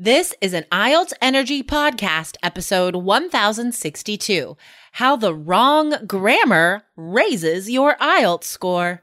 This is an IELTS Energy Podcast, episode 1062 How the Wrong Grammar Raises Your IELTS Score.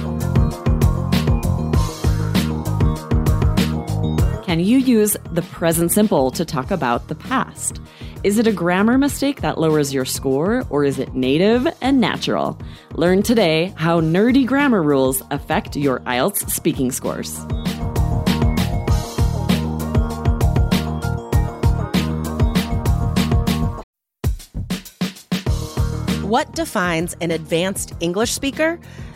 Can you use the present simple to talk about the past? Is it a grammar mistake that lowers your score, or is it native and natural? Learn today how nerdy grammar rules affect your IELTS speaking scores. What defines an advanced English speaker?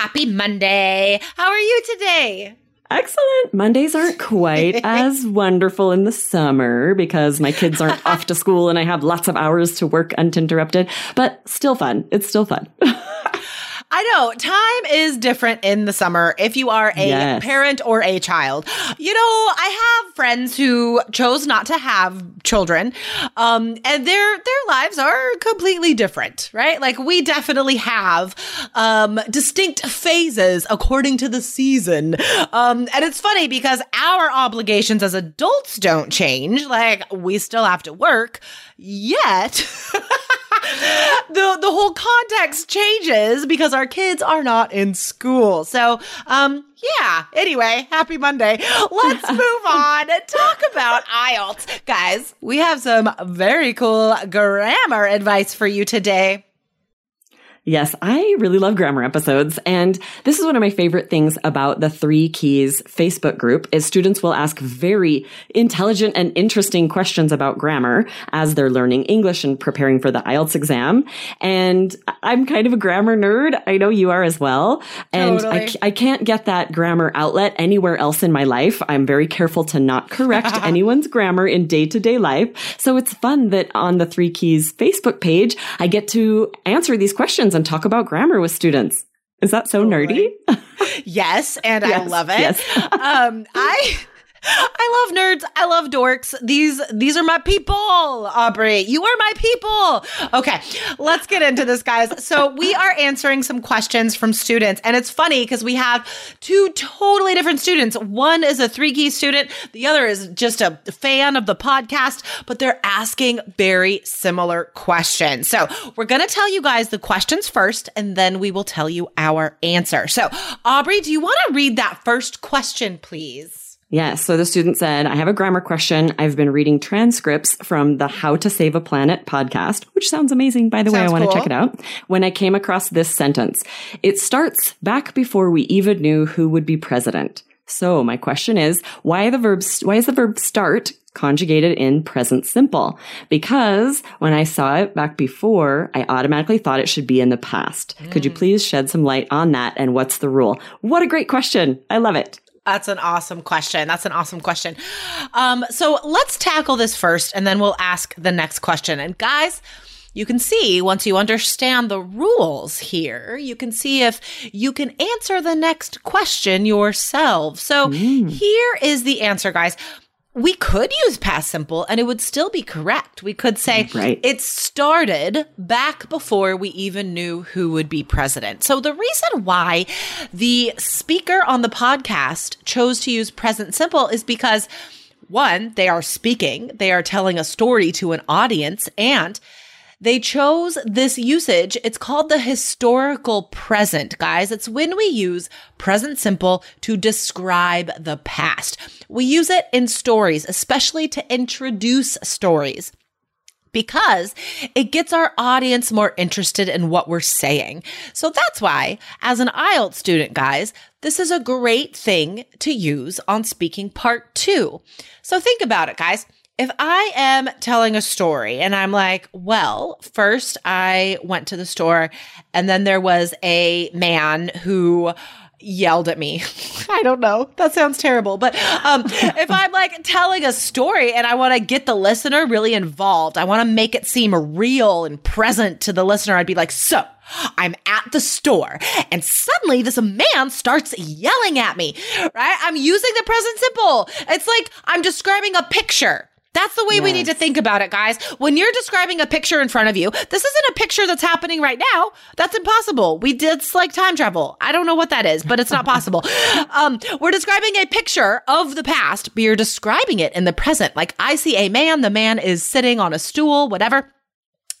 Happy Monday. How are you today? Excellent. Mondays aren't quite as wonderful in the summer because my kids aren't off to school and I have lots of hours to work uninterrupted, but still fun. It's still fun. I know time is different in the summer if you are a yes. parent or a child. You know, I have friends who chose not to have children, um, and their their lives are completely different, right? Like we definitely have um, distinct phases according to the season, um, and it's funny because our obligations as adults don't change. Like we still have to work, yet. the the whole context changes because our kids are not in school. So, um, yeah. Anyway, happy Monday. Let's move on. Talk about IELTS, guys. We have some very cool grammar advice for you today. Yes, I really love grammar episodes. And this is one of my favorite things about the Three Keys Facebook group is students will ask very intelligent and interesting questions about grammar as they're learning English and preparing for the IELTS exam. And I'm kind of a grammar nerd. I know you are as well. And totally. I, I can't get that grammar outlet anywhere else in my life. I'm very careful to not correct anyone's grammar in day to day life. So it's fun that on the Three Keys Facebook page, I get to answer these questions and talk about grammar with students. Is that so nerdy? yes, and yes, I love it. Yes. um, I I love nerds. I love dorks. These these are my people, Aubrey. You are my people. Okay, let's get into this, guys. So we are answering some questions from students, and it's funny because we have two totally different students. One is a three key student, the other is just a fan of the podcast, but they're asking very similar questions. So we're gonna tell you guys the questions first, and then we will tell you our answer. So, Aubrey, do you want to read that first question, please? Yes. So the student said, I have a grammar question. I've been reading transcripts from the How to Save a Planet podcast, which sounds amazing. By the sounds way, I want cool. to check it out. When I came across this sentence, it starts back before we even knew who would be president. So my question is, why the verb, why is the verb start conjugated in present simple? Because when I saw it back before, I automatically thought it should be in the past. Mm. Could you mm. please shed some light on that? And what's the rule? What a great question. I love it. That's an awesome question. That's an awesome question. Um, so let's tackle this first and then we'll ask the next question. And guys, you can see once you understand the rules here, you can see if you can answer the next question yourself. So mm. here is the answer, guys. We could use past simple and it would still be correct. We could say Right. it started back before we even knew who would be president. So the reason why the speaker on the podcast chose to use present simple is because one, they are speaking, they are telling a story to an audience and they chose this usage. It's called the historical present, guys. It's when we use present simple to describe the past. We use it in stories, especially to introduce stories because it gets our audience more interested in what we're saying. So that's why, as an IELTS student, guys, this is a great thing to use on speaking part two. So think about it, guys. If I am telling a story and I'm like, well, first I went to the store and then there was a man who yelled at me. I don't know. That sounds terrible. But um, if I'm like telling a story and I want to get the listener really involved, I want to make it seem real and present to the listener, I'd be like, so. I'm at the store and suddenly this man starts yelling at me, right? I'm using the present simple. It's like I'm describing a picture. That's the way we need to think about it, guys. When you're describing a picture in front of you, this isn't a picture that's happening right now. That's impossible. We did like time travel. I don't know what that is, but it's not possible. um, we're describing a picture of the past, but you're describing it in the present. Like I see a man, the man is sitting on a stool, whatever.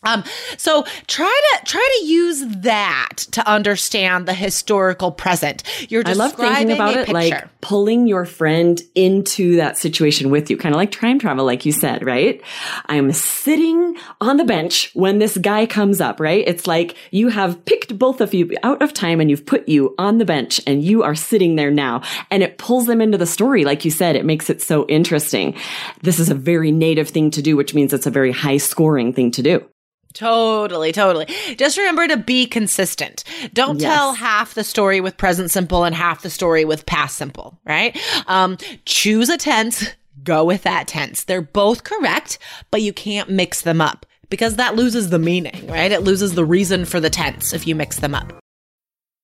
Um, so try to try to use that to understand the historical present. You're I love thinking about it picture. like pulling your friend into that situation with you, kind of like time travel, like you said, right? I'm sitting on the bench when this guy comes up, right? It's like you have picked both of you out of time and you've put you on the bench and you are sitting there now and it pulls them into the story. Like you said, it makes it so interesting. This is a very native thing to do, which means it's a very high scoring thing to do. Totally, totally. Just remember to be consistent. Don't Yes. tell half the story with present simple and half the story with past simple, right? Um, choose a tense, go with that tense. They're both correct, but you can't mix them up because that loses the meaning, right? It loses the reason for the tense if you mix them up.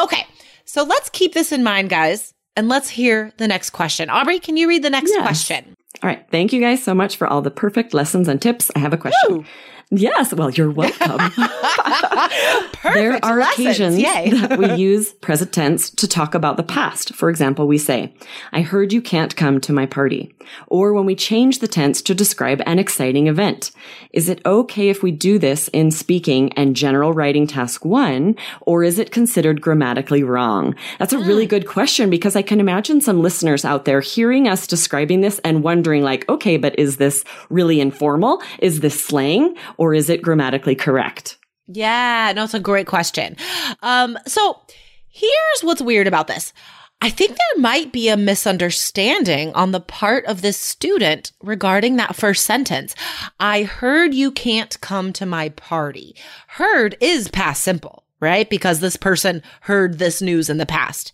Okay, so let's keep this in mind, guys, and let's hear the next question. Aubrey, can you read the next Yes. question? All right. Thank you guys so much for all the perfect lessons and tips. I have a question. Yes. Well, you're welcome. Perfect. there are lessons. occasions that we use present tense to talk about the past. For example, we say, I heard you can't come to my party. Or when we change the tense to describe an exciting event. Is it okay if we do this in speaking and general writing task one, or is it considered grammatically wrong? That's a really hmm. good question because I can imagine some listeners out there hearing us describing this and wondering like, okay, but is this really informal? Is this slang? Or is it grammatically correct? Yeah, no, it's a great question. Um, so here's what's weird about this. I think there might be a misunderstanding on the part of this student regarding that first sentence. I heard you can't come to my party. Heard is past simple, right? Because this person heard this news in the past.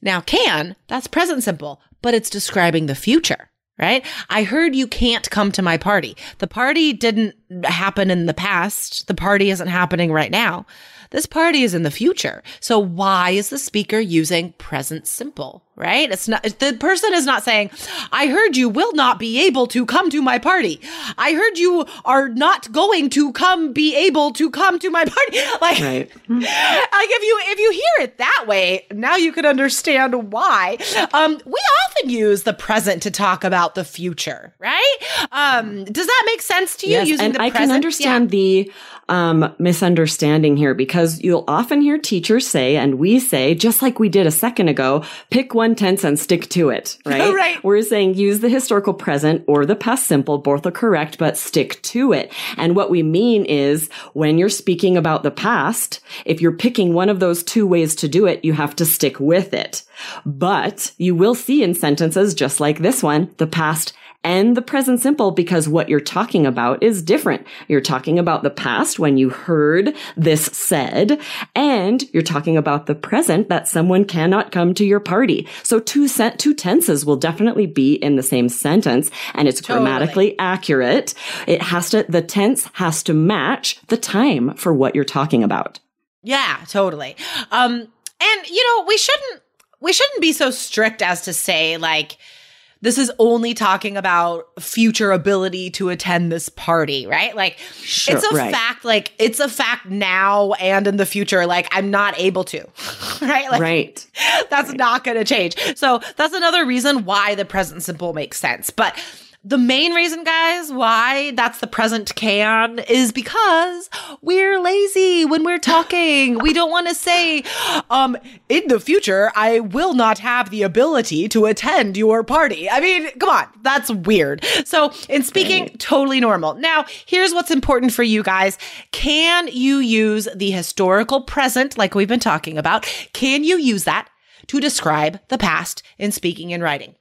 Now, can, that's present simple, but it's describing the future, right? I heard you can't come to my party. The party didn't happen in the past. The party isn't happening right now. This party is in the future. So why is the speaker using present simple, right? It's not, the person is not saying, I heard you will not be able to come to my party. I heard you are not going to come be able to come to my party. Like, Right. like if you if you hear it that way, now you can understand why. Um, we often use the present to talk about the future, right? Um, does that make sense to you? Yes, using the I present? I can understand the um, misunderstanding here because you'll often hear teachers say, and we say, just like we did a second ago, pick one tense and stick to it, right? Right. We're saying use the historical present or the past simple, both are correct, but stick to it. And what we mean is when you're speaking about the past, if you're picking one of those two ways to do it, you have to stick with it. But you will see in sentences just like this one, the past and the present simple because what you're talking about is different. You're talking about the past when you heard this said, and you're talking about the present that someone cannot come to your party. So two set, two tenses will definitely be in the same sentence and it's Totally. grammatically accurate. It has to, the tense has to match the time for what you're talking about. Yeah, totally. Um, and you know, we shouldn't we shouldn't be so strict as to say like this is only talking about future ability to attend this party, right? Like Sure, it's a right. fact, like it's a fact now and in the future, like I'm not able to. right? Like right. that's not going to change. So that's another reason why the present simple makes sense. But the main reason, guys, why that's the present can is because we're lazy when we're talking. we don't want to say, um, in the future, I will not have the ability to attend your party. I mean, come on, that's weird. So in speaking, totally normal. Now, here's what's important for you guys. Can you use the historical present, like we've been talking about? Can you use that to describe the past in speaking and writing?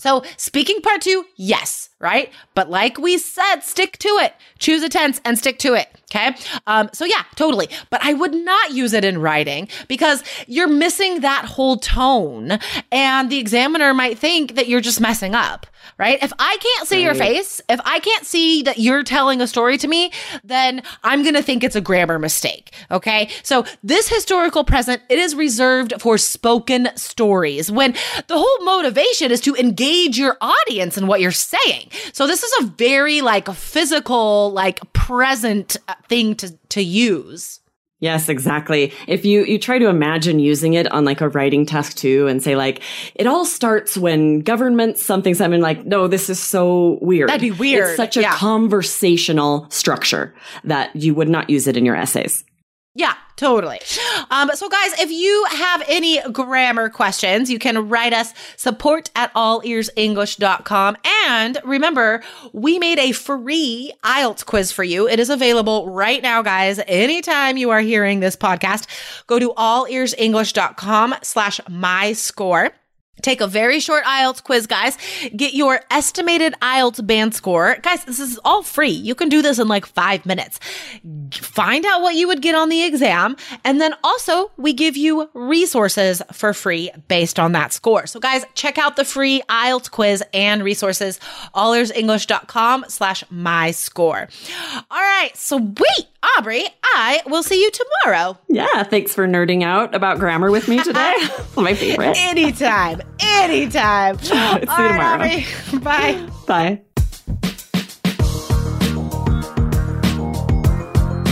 So, speaking part two, yes, right? But like we said, stick to it. Choose a tense and stick to it. Okay. Um, so yeah, totally. But I would not use it in writing because you're missing that whole tone and the examiner might think that you're just messing up, right? If I can't see your face, if I can't see that you're telling a story to me, then I'm going to think it's a grammar mistake. Okay. So this historical present, it is reserved for spoken stories when the whole motivation is to engage your audience in what you're saying. So this is a very like physical, like present uh, thing to, to use. Yes, exactly. If you, you try to imagine using it on like a writing task two and say like, it all starts when government something, something like, no, this is so weird. That'd be weird. It's such a Yeah. conversational structure that you would not use it in your essays. Yeah, totally. Um, so guys, if you have any grammar questions, you can write us support at allearsenglish.com. And remember, we made a free IELTS quiz for you. It is available right now, guys. Anytime you are hearing this podcast, go to allearsenglish.com slash my score. Take a very short IELTS quiz, guys. Get your estimated IELTS band score. Guys, this is all free. You can do this in like five minutes. Find out what you would get on the exam. And then also, we give you resources for free based on that score. So, guys, check out the free IELTS quiz and resources, allearsenglish.com slash my score. All right. So, wait, Aubrey, I will see you tomorrow. Yeah. Thanks for nerding out about grammar with me today. My favorite. Anytime. Anytime. See you right, tomorrow. Aubrey. Bye. Bye.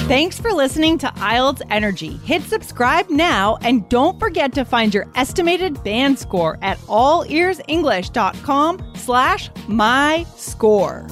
Thanks for listening to IELTS Energy. Hit subscribe now and don't forget to find your estimated band score at allearsenglish.com slash my score.